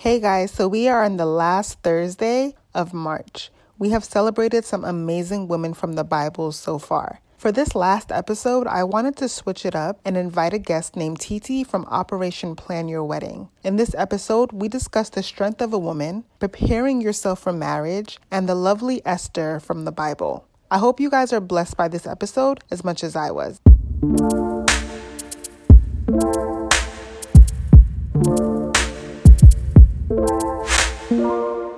Hey guys, so we are on the last Thursday of March. We have celebrated some amazing women from the Bible so far. For this last episode, I wanted to switch it up and invite a guest named Titi from Operation Plan Your Wedding. In this episode, we discuss the strength of a woman, preparing yourself for marriage, and the lovely Esther from the Bible. I hope you guys are blessed by this episode as much as I was. Hey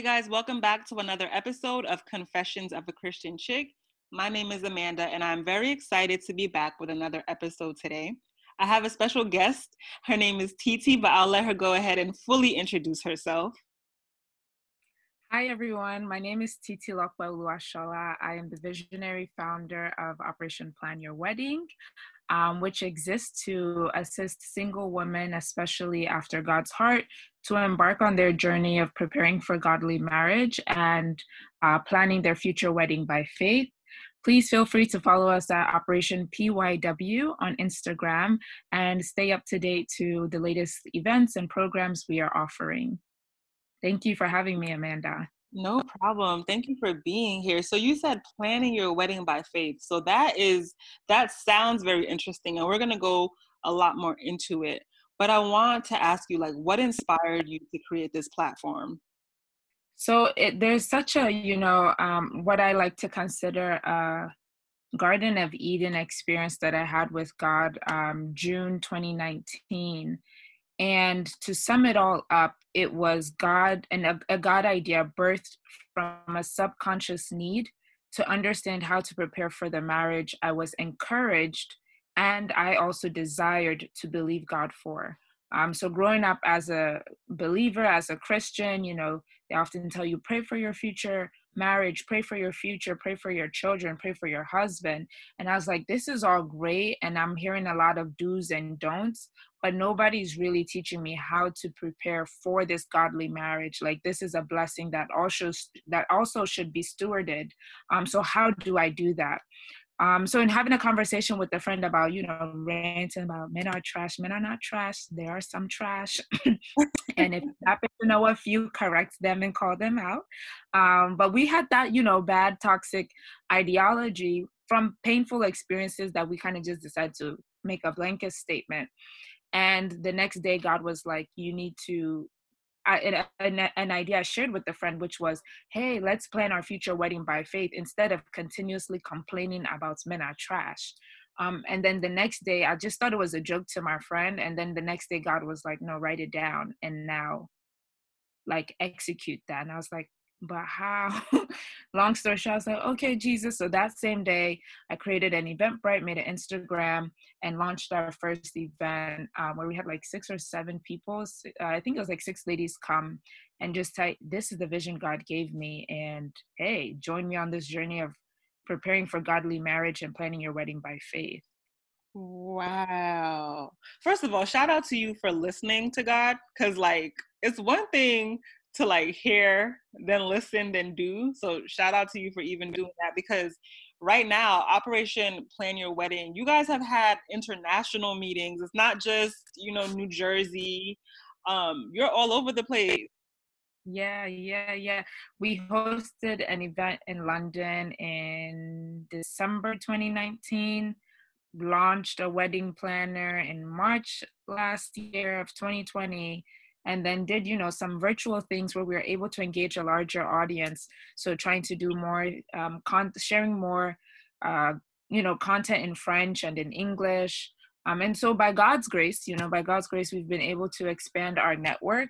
guys, welcome back to another episode of Confessions of a Christian Chick. My name is Amanda, and I'm very excited to be back with another episode today. I have a special guest. Her name is Titi, but I'll let her go ahead and fully introduce herself. Hi, everyone. My name is Titi Lokwa Uluashola. I am the visionary founder of Operation Plan Your Wedding um, which exists to assist single women, especially after God's heart, to embark on their journey of preparing for godly marriage and uh, planning their future wedding by faith. Please feel free to follow us at Operation PYW on Instagram and stay up to date to the latest events and programs we are offering. Thank you for having me, Amanda. No problem. Thank you for being here. So you said planning your wedding by faith. So that is that sounds very interesting and we're going to go a lot more into it. But I want to ask you like what inspired you to create this platform? So it, there's such a, you know, um, what I like to consider a Garden of Eden experience that I had with God um, June 2019 and to sum it all up, it was God and a, a, God idea birthed from a subconscious need to understand how to prepare for the marriage I was encouraged and I also desired to believe God for. Um, so growing up as a believer, as a Christian, you know, they often tell you pray for your future marriage, pray for your future, pray for your children, pray for your husband. And I was like, this is all great. And I'm hearing a lot of do's and don'ts, but nobody's really teaching me how to prepare for this godly marriage. Like this is a blessing that also that also should be stewarded. Um, so how do I do that? Um, so in having a conversation with a friend about, you know, ranting about men are trash, men are not trash, there are some trash. and if you happen to know a few, correct them and call them out. Um, but we had that, you know, bad toxic ideology from painful experiences that we kind of just decided to make a blanket statement. And the next day, God was like, you need to I, an, an idea I shared with the friend, which was, hey, let's plan our future wedding by faith instead of continuously complaining about men are trash. Um, and then the next day, I just thought it was a joke to my friend. And then the next day, God was like, no, write it down and now like execute that. And I was like, but how? Long story short, I was like, okay, Jesus. So that same day, I created an Eventbrite, made an Instagram, and launched our first event um, where we had like six or seven people. Uh, I think it was like six ladies come and just type, this is the vision God gave me. And hey, join me on this journey of preparing for godly marriage and planning your wedding by faith. Wow. First of all, shout out to you for listening to God because, like, it's one thing to like hear, then listen, then do. So shout out to you for even doing that because right now, Operation Plan Your Wedding, you guys have had international meetings. It's not just, you know, New Jersey. Um, you're all over the place. Yeah, yeah, yeah. We hosted an event in London in December 2019, launched a wedding planner in March last year of 2020 and then did you know some virtual things where we were able to engage a larger audience. So trying to do more um, con- sharing more uh, you know content in french and in english. Um, and so by god's grace you know by god's grace we've been able to expand our network.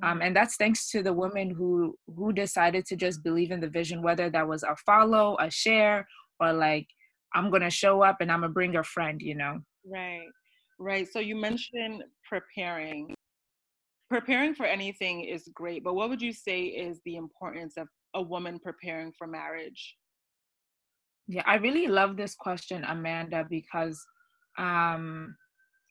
Um, and that's thanks to the women who who decided to just believe in the vision whether that was a follow a share or like i'm gonna show up and i'm gonna bring a friend you know? Right. Right. So you mentioned preparing preparing for anything is great, but what would you say is the importance of a woman preparing for marriage? Yeah, I really love this question, Amanda, because um,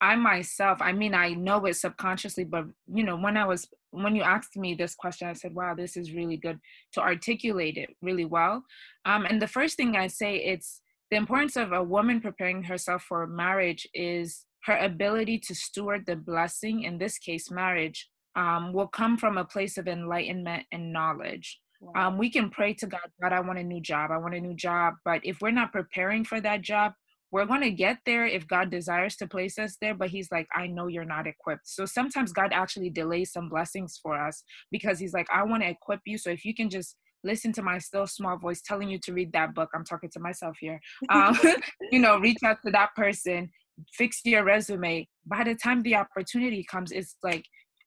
I myself, I mean, I know it subconsciously, but you know, when I was when you asked me this question, I said, "Wow, this is really good to articulate it really well." Um, and the first thing I say, it's the importance of a woman preparing herself for marriage is her ability to steward the blessing, in this case, marriage, um, will come from a place of enlightenment and knowledge. Wow. Um, we can pray to God, God, I want a new job. I want a new job. But if we're not preparing for that job, we're going to get there if God desires to place us there, but He's like, I know you're not equipped. So sometimes God actually delays some blessings for us because He's like, I want to equip you. So if you can just listen to my still small voice telling you to read that book, I'm talking to myself here, um, you know, reach out to that person, fix your resume. By the time the opportunity comes, it's like,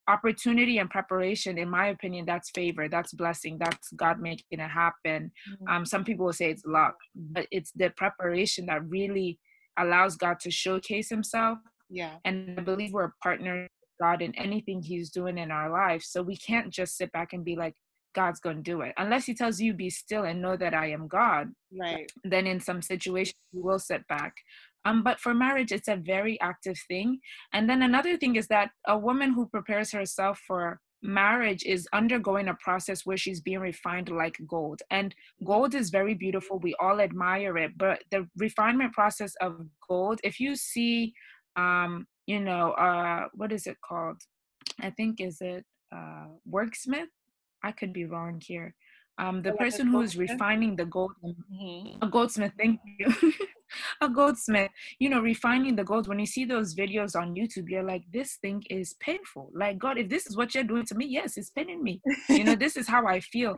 opportunity and preparation in my opinion that's favor that's blessing that's god making it happen. Mm-hmm. um, some people will say it's luck but it's the preparation that really allows god to showcase himself. Yeah. And i believe we're a partner god in anything he's doing in our life so we can't just sit back and be like god's going to do it. Unless he tells you be still and know that i am god right. then in some situations you will sit back um, but for marriage, it's a very active thing. And then another thing is that a woman who prepares herself for marriage is undergoing a process where she's being refined like gold. And gold is very beautiful. We all admire it. But the refinement process of gold, if you see, um, you know, uh, what is it called? I think is it uh, worksmith? I could be wrong here. Um, the person who is refining the gold, mm-hmm. a goldsmith. Thank you. a goldsmith, you know, refining the gold. When you see those videos on YouTube, you're like, this thing is painful. Like, God, if this is what you're doing to me, yes, it's paining me. You know, this is how I feel.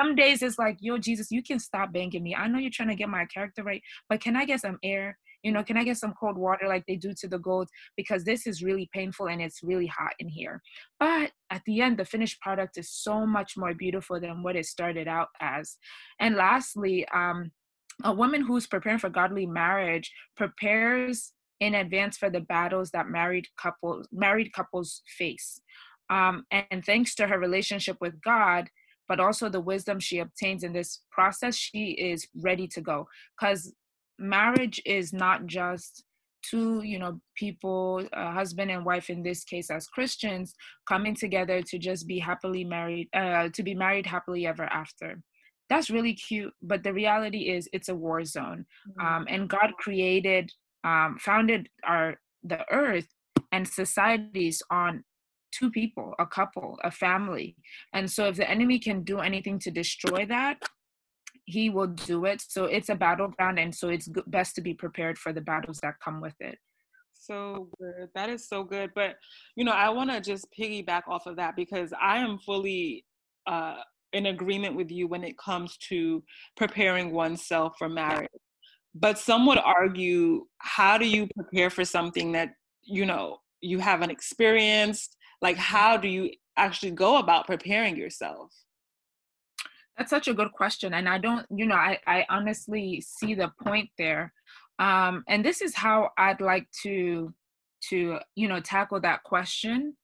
Some days it's like, yo, Jesus, you can stop banging me. I know you're trying to get my character right, but can I get some air? You know, can I get some cold water like they do to the gold? Because this is really painful and it's really hot in here. But at the end, the finished product is so much more beautiful than what it started out as. And lastly, um, a woman who's preparing for godly marriage prepares in advance for the battles that married couples married couples face um, and thanks to her relationship with god but also the wisdom she obtains in this process she is ready to go because marriage is not just two you know people uh, husband and wife in this case as christians coming together to just be happily married uh, to be married happily ever after. That's really cute but the reality is it's a war zone. Mm-hmm. um, and god created um, founded our the earth and societies on two people a couple a family. And so if the enemy can do anything to destroy that he will do it so it's a battleground and so it's best to be prepared for the battles that come with it so good that is so good but you know i want to just piggyback off of that because i am fully uh in agreement with you when it comes to preparing oneself for marriage. But some would argue, how do you prepare for something that, you know, you haven't experienced? Like, how do you actually go about preparing yourself? That's such a good question. And I don't, you know, I, I honestly see the point there. Um, and this is how I'd like to to you know tackle that question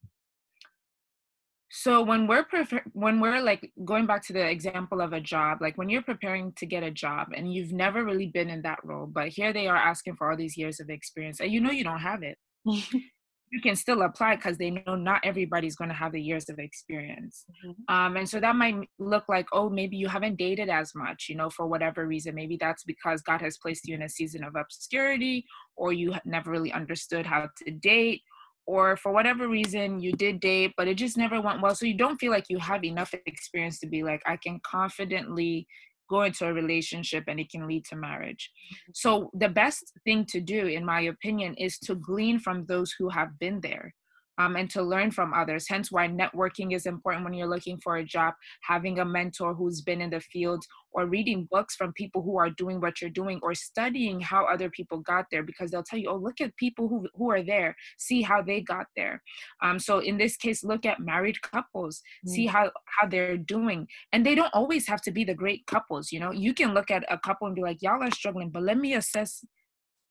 so when we're prefer- when we're like going back to the example of a job like when you're preparing to get a job and you've never really been in that role but here they are asking for all these years of experience and you know you don't have it you can still apply because they know not everybody's going to have the years of experience. Mm-hmm. um, and so that might look like oh maybe you haven't dated as much you know for whatever reason. Maybe that's because god has placed you in a season of obscurity or you never really understood how to date or for whatever reason you did date but it just never went well. So you don't feel like you have enough experience to be like i can confidently go into a relationship and it can lead to marriage mm-hmm. so the best thing to do in my opinion is to glean from those who have been there um, and to learn from others. Hence, why networking is important when you're looking for a job, having a mentor who's been in the field, or reading books from people who are doing what you're doing, or studying how other people got there because they'll tell you, oh, look at people who, who are there, see how they got there. Um, so, in this case, look at married couples, mm. see how, how they're doing. And they don't always have to be the great couples, you know, you can look at a couple and be like, y'all are struggling, but let me assess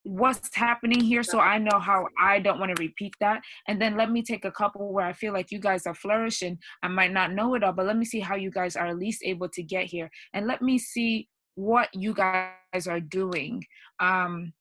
what's happening here so I know how I don't want to repeat that. And then let me take a couple where I feel like you guys are flourishing. I might not know it all, but let me see how you guys are at least able to get here. And let me see what you guys are doing. Um,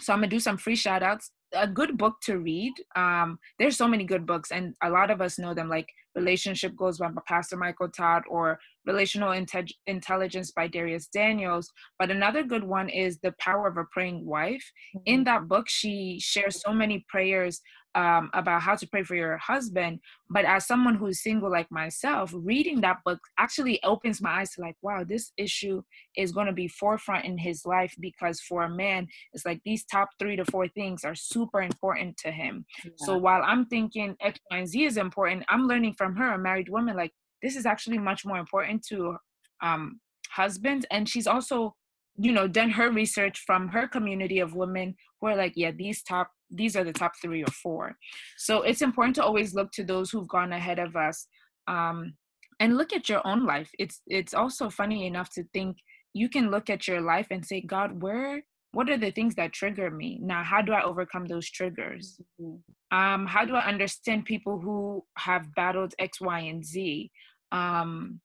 so I'm gonna do some free shout outs. A good book to read. Um there's so many good books and a lot of us know them like relationship goals by pastor michael todd or relational Inte- intelligence by dharius daniels. But another good one is the power of a praying wife. Mm-hmm. in that book she shares so many prayers um, about how to pray for your husband. But as someone who's single like myself, reading that book actually opens my eyes to like, wow, this issue is going to be forefront in his life because for a man, it's like these top three to four things are super important to him. Yeah. So while I'm thinking X, Y, and Z is important, I'm learning from her, a married woman, like this is actually much more important to um, husbands. And she's also you know done her research from her community of women who are like yeah these top these are the top three or four. So it's important to always look to those who've gone ahead of us um, and look at your own life. It's it's also funny enough to think you can look at your life and say god where what are the things that trigger me? Now how do i overcome those triggers? Mm-hmm. um, how do i understand people who have battled x y and z? Um,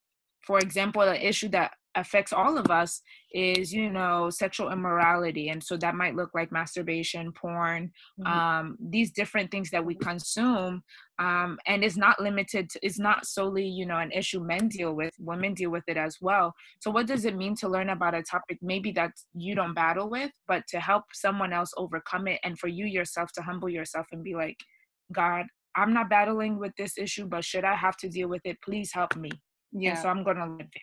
for example an issue that affects all of us is you know sexual immorality. And so that might look like masturbation porn mm-hmm. um, these different things that we consume um, and it's not limited to, it's not solely you know an issue men deal with women deal with it as well. So what does it mean to learn about a topic maybe that you don't battle with but to help someone else overcome it and for you yourself to humble yourself and be like god i'm not battling with this issue but should i have to deal with it? Please help me. Yeah. and so i'm gonna live it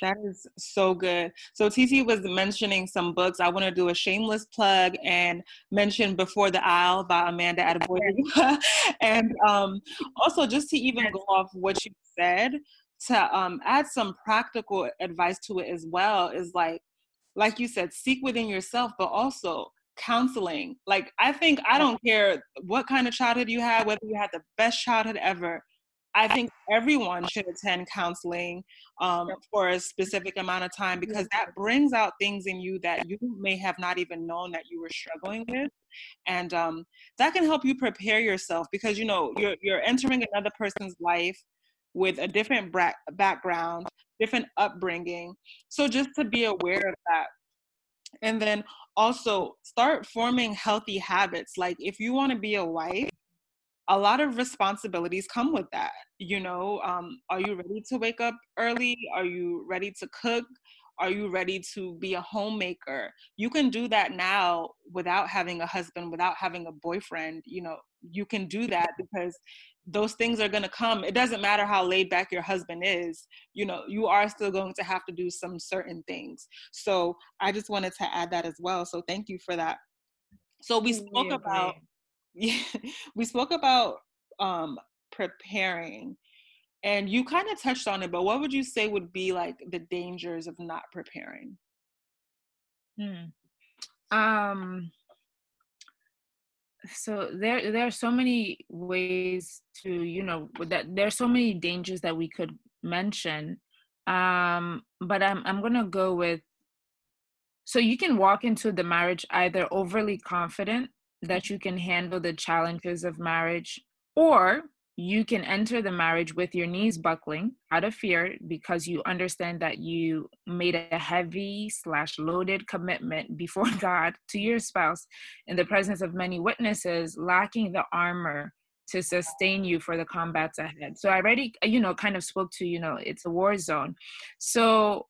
that is so good. So TC was mentioning some books. I want to do a shameless plug and mention Before the Aisle by Amanda Adeboye. and um, also just to even go off what you said, to um, add some practical advice to it as well is like, like you said, seek within yourself, but also counseling. Like I think I don't care what kind of childhood you had, whether you had the best childhood ever I think everyone should attend counseling um, for a specific amount of time because that brings out things in you that you may have not even known that you were struggling with, and um, that can help you prepare yourself because you know you're you're entering another person's life with a different bra- background, different upbringing. So just to be aware of that, and then also start forming healthy habits. Like if you want to be a wife a lot of responsibilities come with that you know um, are you ready to wake up early? Are you ready to cook? Are you ready to be a homemaker? You can do that now without having a husband without having a boyfriend you know you can do that because those things are going to come. It doesn't matter how laid back your husband is you know you are still going to have to do some certain things. So i just wanted to add that as well. So thank you for that. So we spoke about yeah, we spoke about um, preparing, and you kind of touched on it. But what would you say would be like the dangers of not preparing? Hmm. Um. So there, there are so many ways to, you know, that there are so many dangers that we could mention. Um, but I'm, I'm gonna go with. So you can walk into the marriage either overly confident that you can handle the challenges of marriage, or you can enter the marriage with your knees buckling out of fear because you understand that you made a heavy slash loaded commitment before god to your spouse in the presence of many witnesses lacking the armor to sustain you for the combats ahead. So i already you know kind of spoke to you know it's a war zone. So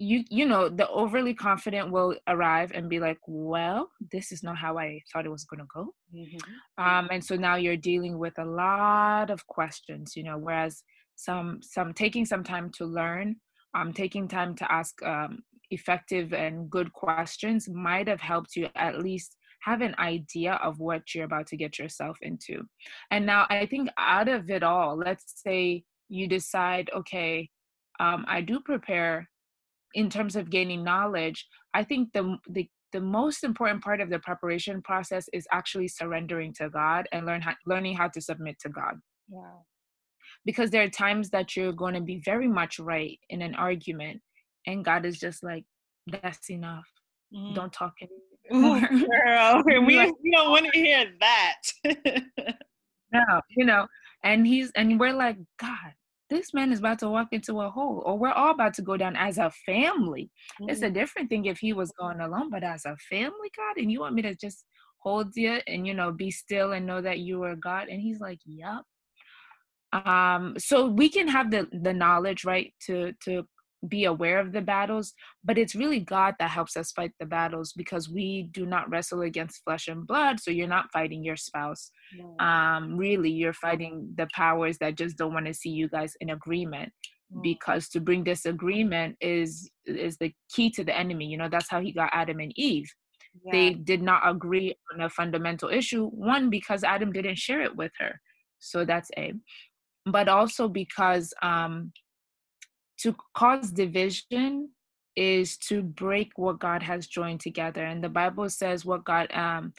you you know the overly confident will arrive and be like well this is not how i thought it was going to go mm-hmm. um, and so now you're dealing with a lot of questions you know whereas some some taking some time to learn um, taking time to ask um, effective and good questions might have helped you at least have an idea of what you're about to get yourself into and now i think out of it all let's say you decide okay um, i do prepare in terms of gaining knowledge i think the, the the most important part of the preparation process is actually surrendering to god and learn how, learning how to submit to god. Wow. Because there are times that you're going to be very much right in an argument and god is just like that's enough. Mm. don't talk anymore. Girl we, we don't want to hear that. No you know and he's and we're like god this man is about to walk into a hole or we're all about to go down as a family mm-hmm. it's a mm-hmm. different thing if he was going alone but as a family god and you want me to just hold you and you know be still and know that you are god and he's like yep um so we can have the the knowledge right to to be aware of the battles but it's really god that helps us fight the battles because we do not wrestle against flesh and blood so you're not fighting your spouse. Um really you're fighting the powers that just don't want to see you guys in agreement because to bring disagreement is is the key to the enemy you know that's how he got adam and eve. Yeah. they did not agree on a fundamental issue one because adam didn't share it with her so that's a. But also because um to cause division is to break what God has joined together. And the Bible says what God um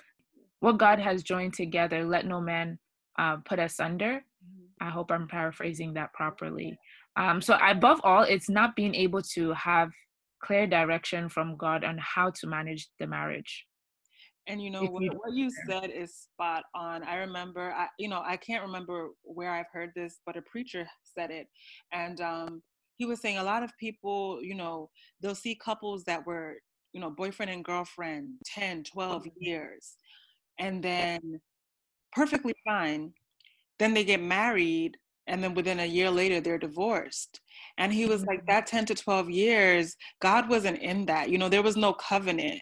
what God has joined together, let no man uh, put asunder. Mm-hmm. I hope I'm paraphrasing that properly. Um, so above all, it's not being able to have clear direction from God on how to manage the marriage. And you know what, what you said is spot on. I remember, I, you know, I can't remember where I've heard this, but a preacher said it, and um, he was saying a lot of people, you know, they'll see couples that were, you know, boyfriend and girlfriend 10, 12 years, and then perfectly fine. Then they get married, and then within a year later, they're divorced. And he was like, mm-hmm. that 10 to 12 years, God wasn't in that. You know, there was no covenant.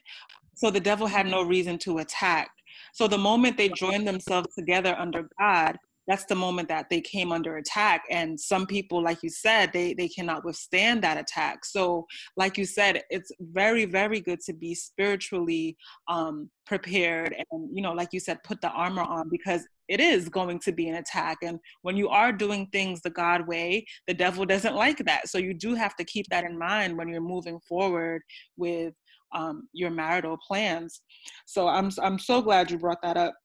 So the devil had no reason to attack. So the moment they joined themselves together under God, that's the moment that they came under attack and some people like you said they they cannot withstand that attack. So like you said it's very very good to be spiritually um prepared and you know like you said put the armor on because it is going to be an attack. And when you are doing things the god way the devil doesn't like that. So you do have to keep that in mind when you're moving forward with um, your marital plans. So i'm i'm so glad you brought that up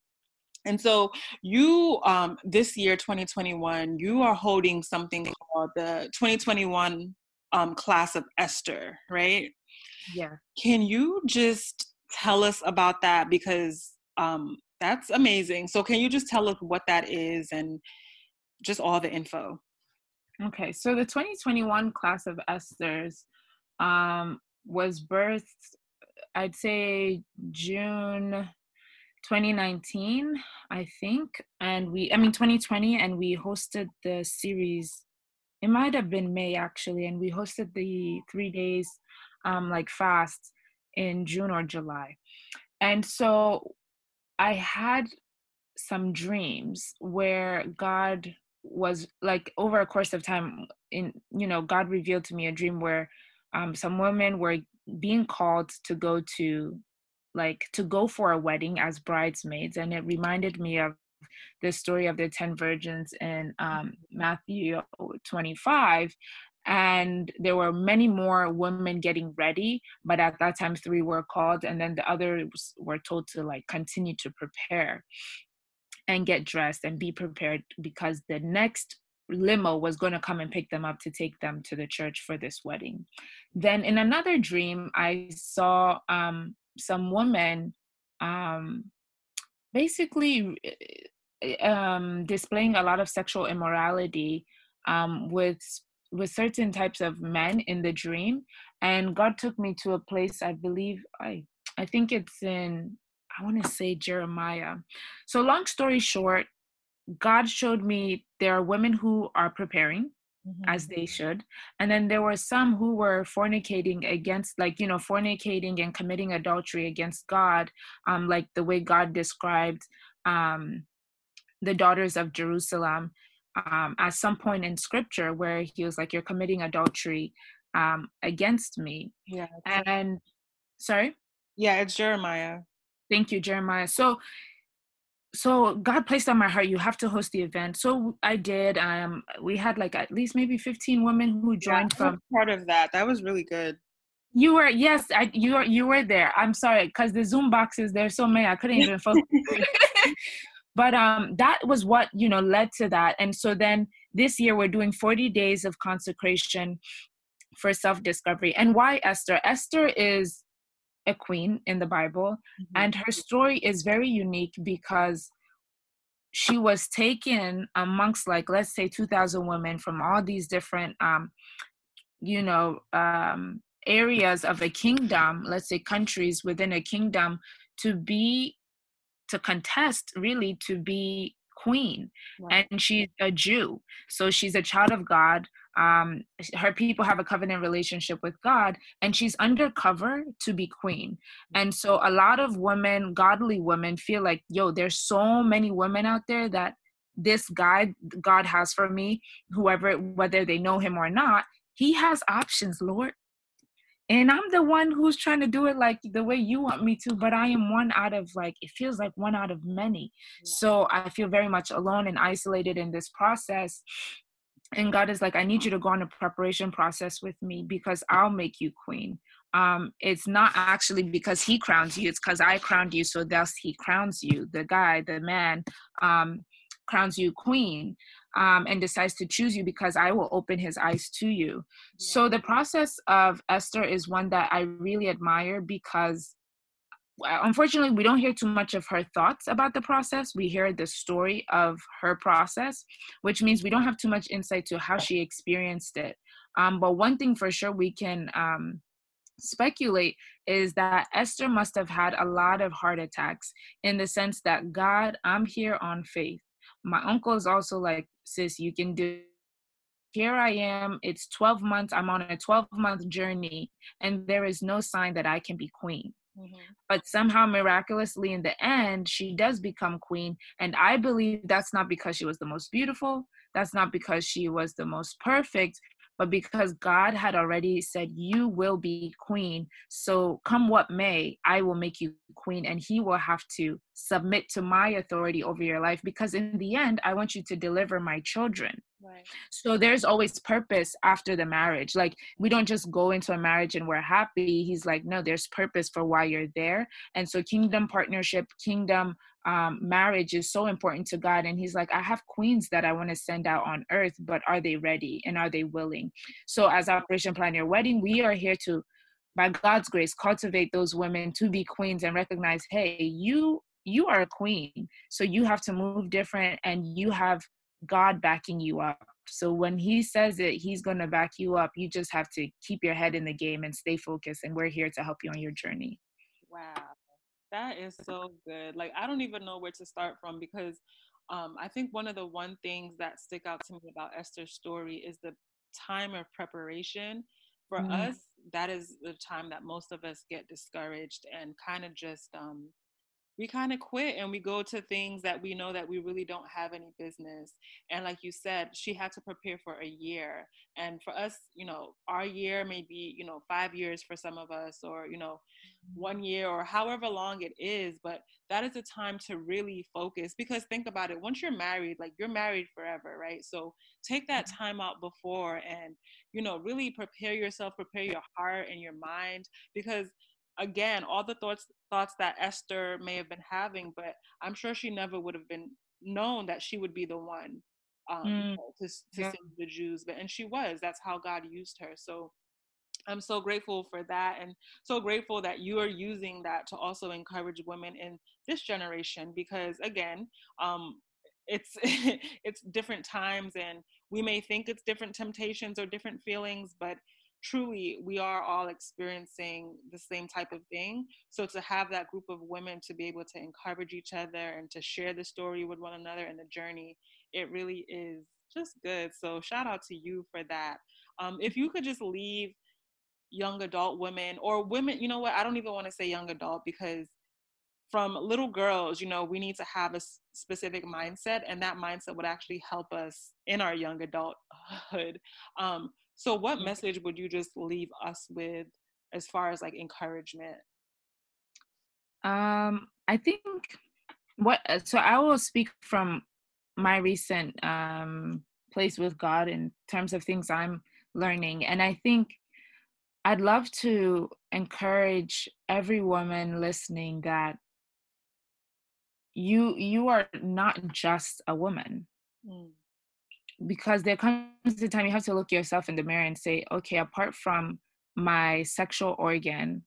and so you, um, this year, 2021, you are holding something called the 2021 um, class of Esther, right? Yeah. Can you just tell us about that? Because um, that's amazing. So can you just tell us what that is and just all the info? Okay, so the 2021 class of Esther's um, was birthed, I'd say June 2019 i think and we i mean 2020 and we hosted the series it might have been may actually and we hosted the three days um like fast in june or july. And so i had some dreams where god was like over a course of time in you know god revealed to me a dream where um, some women were being called to go to like to go for a wedding as bridesmaids and it reminded me of the story of the 10 virgins in um, matthew 25 and there were many more women getting ready but at that time three were called and then the others were told to like continue to prepare and get dressed and be prepared because the next limo was going to come and pick them up to take them to the church for this wedding. Then in another dream i saw um, some women um, basically eh, um, displaying a lot of sexual immorality um, with with certain types of men in the dream. And god took me to a place i believe i i think it's in i want to say jeremiah. So long story short god showed me there are women who are preparing mm-hmm. as they should. And then there were some who were fornicating against like you know fornicating and committing adultery against god um like the way god described um the daughters of jerusalem um at some point in scripture where he was like you're committing adultery um against me. Yeah and sorry? Yeah it's jeremiah. Thank you jeremiah. So so God placed on my heart, you have to host the event. So I did. Um, we had like at least maybe 15 women who joined yeah, from part of that. That was really good. You were yes, I you were you were there. I'm sorry because the Zoom boxes there's so many I couldn't even focus. but um, that was what you know led to that. And so then this year we're doing 40 days of consecration for self discovery. And why Esther? Esther is a queen in the Bible, mm-hmm. and her story is very unique because she was taken amongst like let's say 2000 women from all these different um you know um areas of a kingdom let's say countries within a kingdom to be to contest really to be queen right. and she's a jew so she's a child of god um, her people have a covenant relationship with god and she's undercover to be queen. And so a lot of women godly women feel like yo there's so many women out there that this guy god has for me whoever whether they know him or not he has options lord. And i'm the one who's trying to do it like the way you want me to but i am one out of like it feels like one out of many. Yeah. so i feel very much alone and isolated in this process and god is like i need you to go on a preparation process with me because i'll make you queen um it's not actually because he crowns you it's because i crowned you so thus he crowns you the guy the man um crowns you queen um, and decides to choose you because I will open his eyes to you. Yeah. So the process of Esther is one that I really admire because unfortunately we don't hear too much of her thoughts about the process. We hear the story of her process which means we don't have too much insight to how she experienced it. Um, but one thing for sure we can um, speculate is that esther must have had a lot of heart attacks in the sense that god i'm here on faith. My uncle is also like sis you can do here i am. It's 12 months. I'm on a 12 month journey and there is no sign that i can be queen mm-hmm. but somehow miraculously in the end she does become queen and i believe that's not because she was the most beautiful that's not because she was the most perfect but because God had already said, You will be queen. So, come what may, I will make you queen, and He will have to submit to my authority over your life because, in the end, I want you to deliver my children. So there's always purpose after the marriage. Like we don't just go into a marriage and we're happy. He's like, no, there's purpose for why you're there. And so kingdom partnership, kingdom um, marriage is so important to God. And He's like, I have queens that I want to send out on earth, but are they ready and are they willing? So, as Operation Plan Your Wedding, we are here to, by God's grace, cultivate those women to be queens and recognize, hey, you you are a queen so you have to move different and you have god backing you up so when he says it he's going to back you up you just have to keep your head in the game and stay focused and we're here to help you on your journey wow that is so good. Like I don't even know where to start from because um, I think one of the one things that stick out to me about Esther's story is the time of preparation. For mm. us, that is the time that most of us get discouraged and kind of just um, we kind of quit and we go to things that we know that we really don't have any business. And like you said, she had to prepare for a year. And for us, you know, our year may be, you know, five years for some of us, or, you know, one year or however long it is. But that is a time to really focus because think about it once you're married, like you're married forever, right? So take that mm-hmm. time out before and, you know, really prepare yourself, prepare your heart and your mind because again all the thoughts thoughts that Esther may have been having, but I'm sure she never would have been known that she would be the one um, mm. to, to yeah. save the Jews. But and she was. That's how God used her. So I'm so grateful for that, and so grateful that you are using that to also encourage women in this generation. Because again, um, it's it's different times, and we may think it's different temptations or different feelings, but truly we are all experiencing the same type of thing. So to have that group of women to be able to encourage each other and to share the story with one another and the journey, it really is just good. So shout out to you for that. Um, if you could just leave young adult women or women, you know what? I don't even want to say young adult because from little girls, you know, we need to have a specific mindset, and that mindset would actually help us in our young adulthood. Um, so, what mm-hmm. message would you just leave us with as far as like encouragement? Um, I think what uh, so I will speak from my recent um place with God in terms of things I'm learning, and I think I'd love to encourage every woman listening that you you are not just a woman. Mm because there comes a time you have to look yourself in the mirror and say, okay, apart from my sexual organ,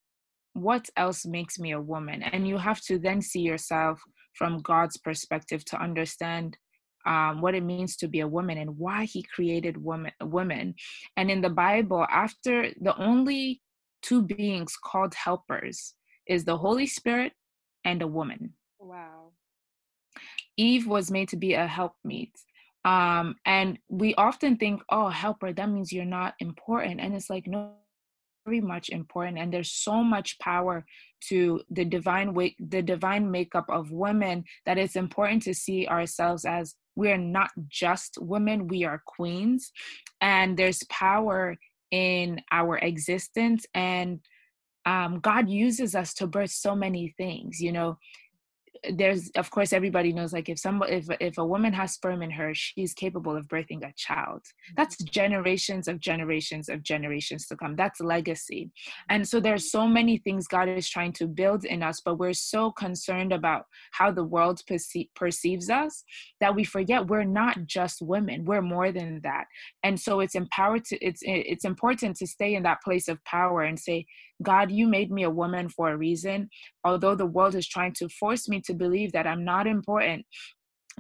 what else makes me a woman? And you have to then see yourself from God's perspective to understand um, what it means to be a woman and why He created woman, women. And in the Bible, after the only two beings called helpers is the Holy Spirit and a woman. Wow. Eve was made to be a helpmeet. Um, and we often think, oh, helper, that means you're not important. And it's like, no, very much important. And there's so much power to the divine way, the divine makeup of women that it's important to see ourselves as we're not just women, we are queens. And there's power in our existence. And um, God uses us to birth so many things. You know, there's of course everybody knows like if some if if a woman has sperm in her she's capable of birthing a child. That's mm-hmm. generations of generations of generations to come. That's legacy. And so there's so many things god is trying to build in us but we're so concerned about how the world perce- perceives us that we forget we're not just women. We're more than that. And so it's empowered to it's it's important to stay in that place of power and say God, you made me a woman for a reason. Although the world is trying to force me to believe that I'm not important,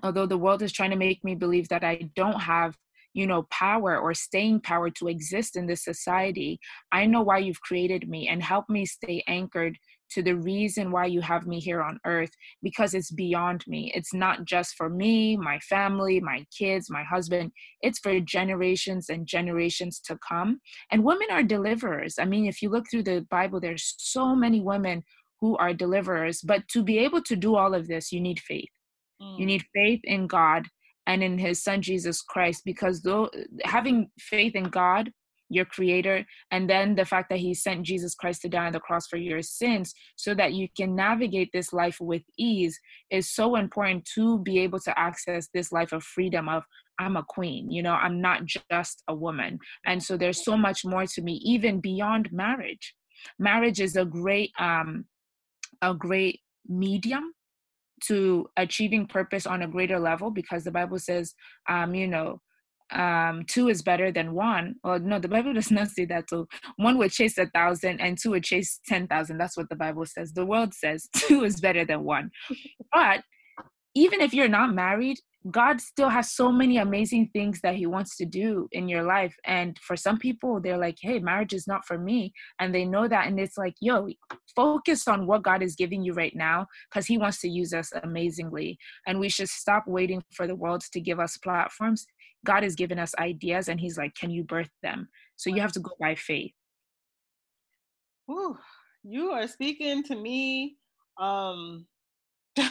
although the world is trying to make me believe that I don't have you know power or staying power to exist in this society i know why you've created me and help me stay anchored to the reason why you have me here on earth because it's beyond me. It's not just for me, my family, my kids, my husband. It's for generations and generations to come. And women are deliverers. I mean, if you look through the Bible, there's so many women who are deliverers. But to be able to do all of this, you need faith. Mm. You need faith in God and in his son Jesus Christ because though having faith in God your creator and then the fact that he sent jesus christ to die on the cross for your sins so that you can navigate this life with ease is so important to be able to access this life of freedom of i'm a queen you know i'm not just a woman. And so there's so much more to me even beyond marriage. Marriage is a great um a great medium to achieving purpose on a greater level because the bible says um you know um two is better than one. Or no the bible does not say that. So one would chase a thousand and two would chase ten thousand. That's what the bible says. The world says two is better than one. But even if you're not married god still has so many amazing things that he wants to do in your life. And for some people they're like hey marriage is not for me. And they know that. And it's like yo focus on what god is giving you right now because he wants to use us amazingly. And we should stop waiting for the world to give us platforms God has given us ideas and He's like, can you birth them? So you have to go by faith. Ooh, you are speaking to me. Um,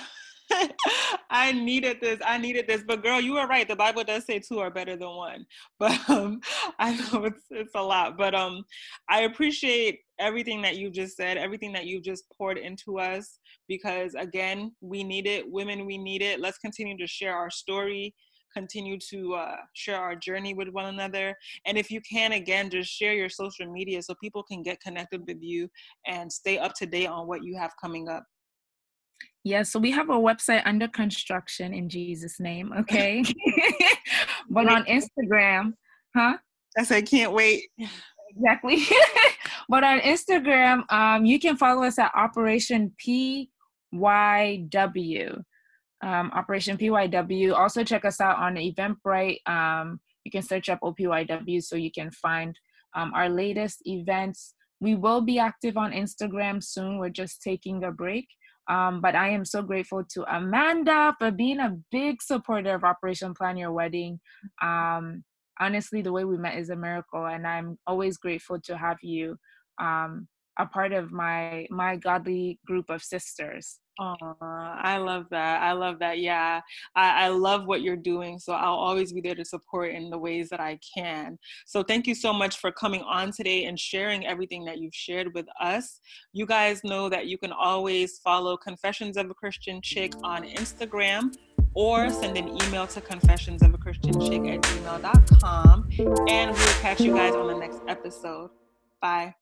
I needed this. I needed this. But girl, you are right. The Bible does say two are better than one. But um, I know it's it's a lot. But um, I appreciate everything that you just said, everything that you just poured into us. Because again, we need it. Women, we need it. Let's continue to share our story continue to uh, share our journey with one another. And if you can, again, just share your social media so people can get connected with you and stay up to date on what you have coming up. Yeah, so we have a website under construction in Jesus' name, okay? but on Instagram, huh? I said, can't wait. Exactly. but on Instagram, um, you can follow us at Operation PYW um, Operation PYW. Also, check us out on Eventbrite. Um, you can search up OPYW so you can find um, our latest events. We will be active on Instagram soon. We're just taking a break. Um, but I am so grateful to Amanda for being a big supporter of Operation Plan Your Wedding. Um, honestly, the way we met is a miracle, and I'm always grateful to have you um, a part of my my godly group of sisters. Oh, I love that. I love that. Yeah, I, I, love what you're doing. So I'll always be there to support in the ways that I can. So thank you so much for coming on today and sharing everything that you've shared with us. You guys know that you can always follow Confessions of a Christian Chick on Instagram or send an email to confessions of a Christian chick at gmail.com. And we'll catch you guys on the next episode. Bye.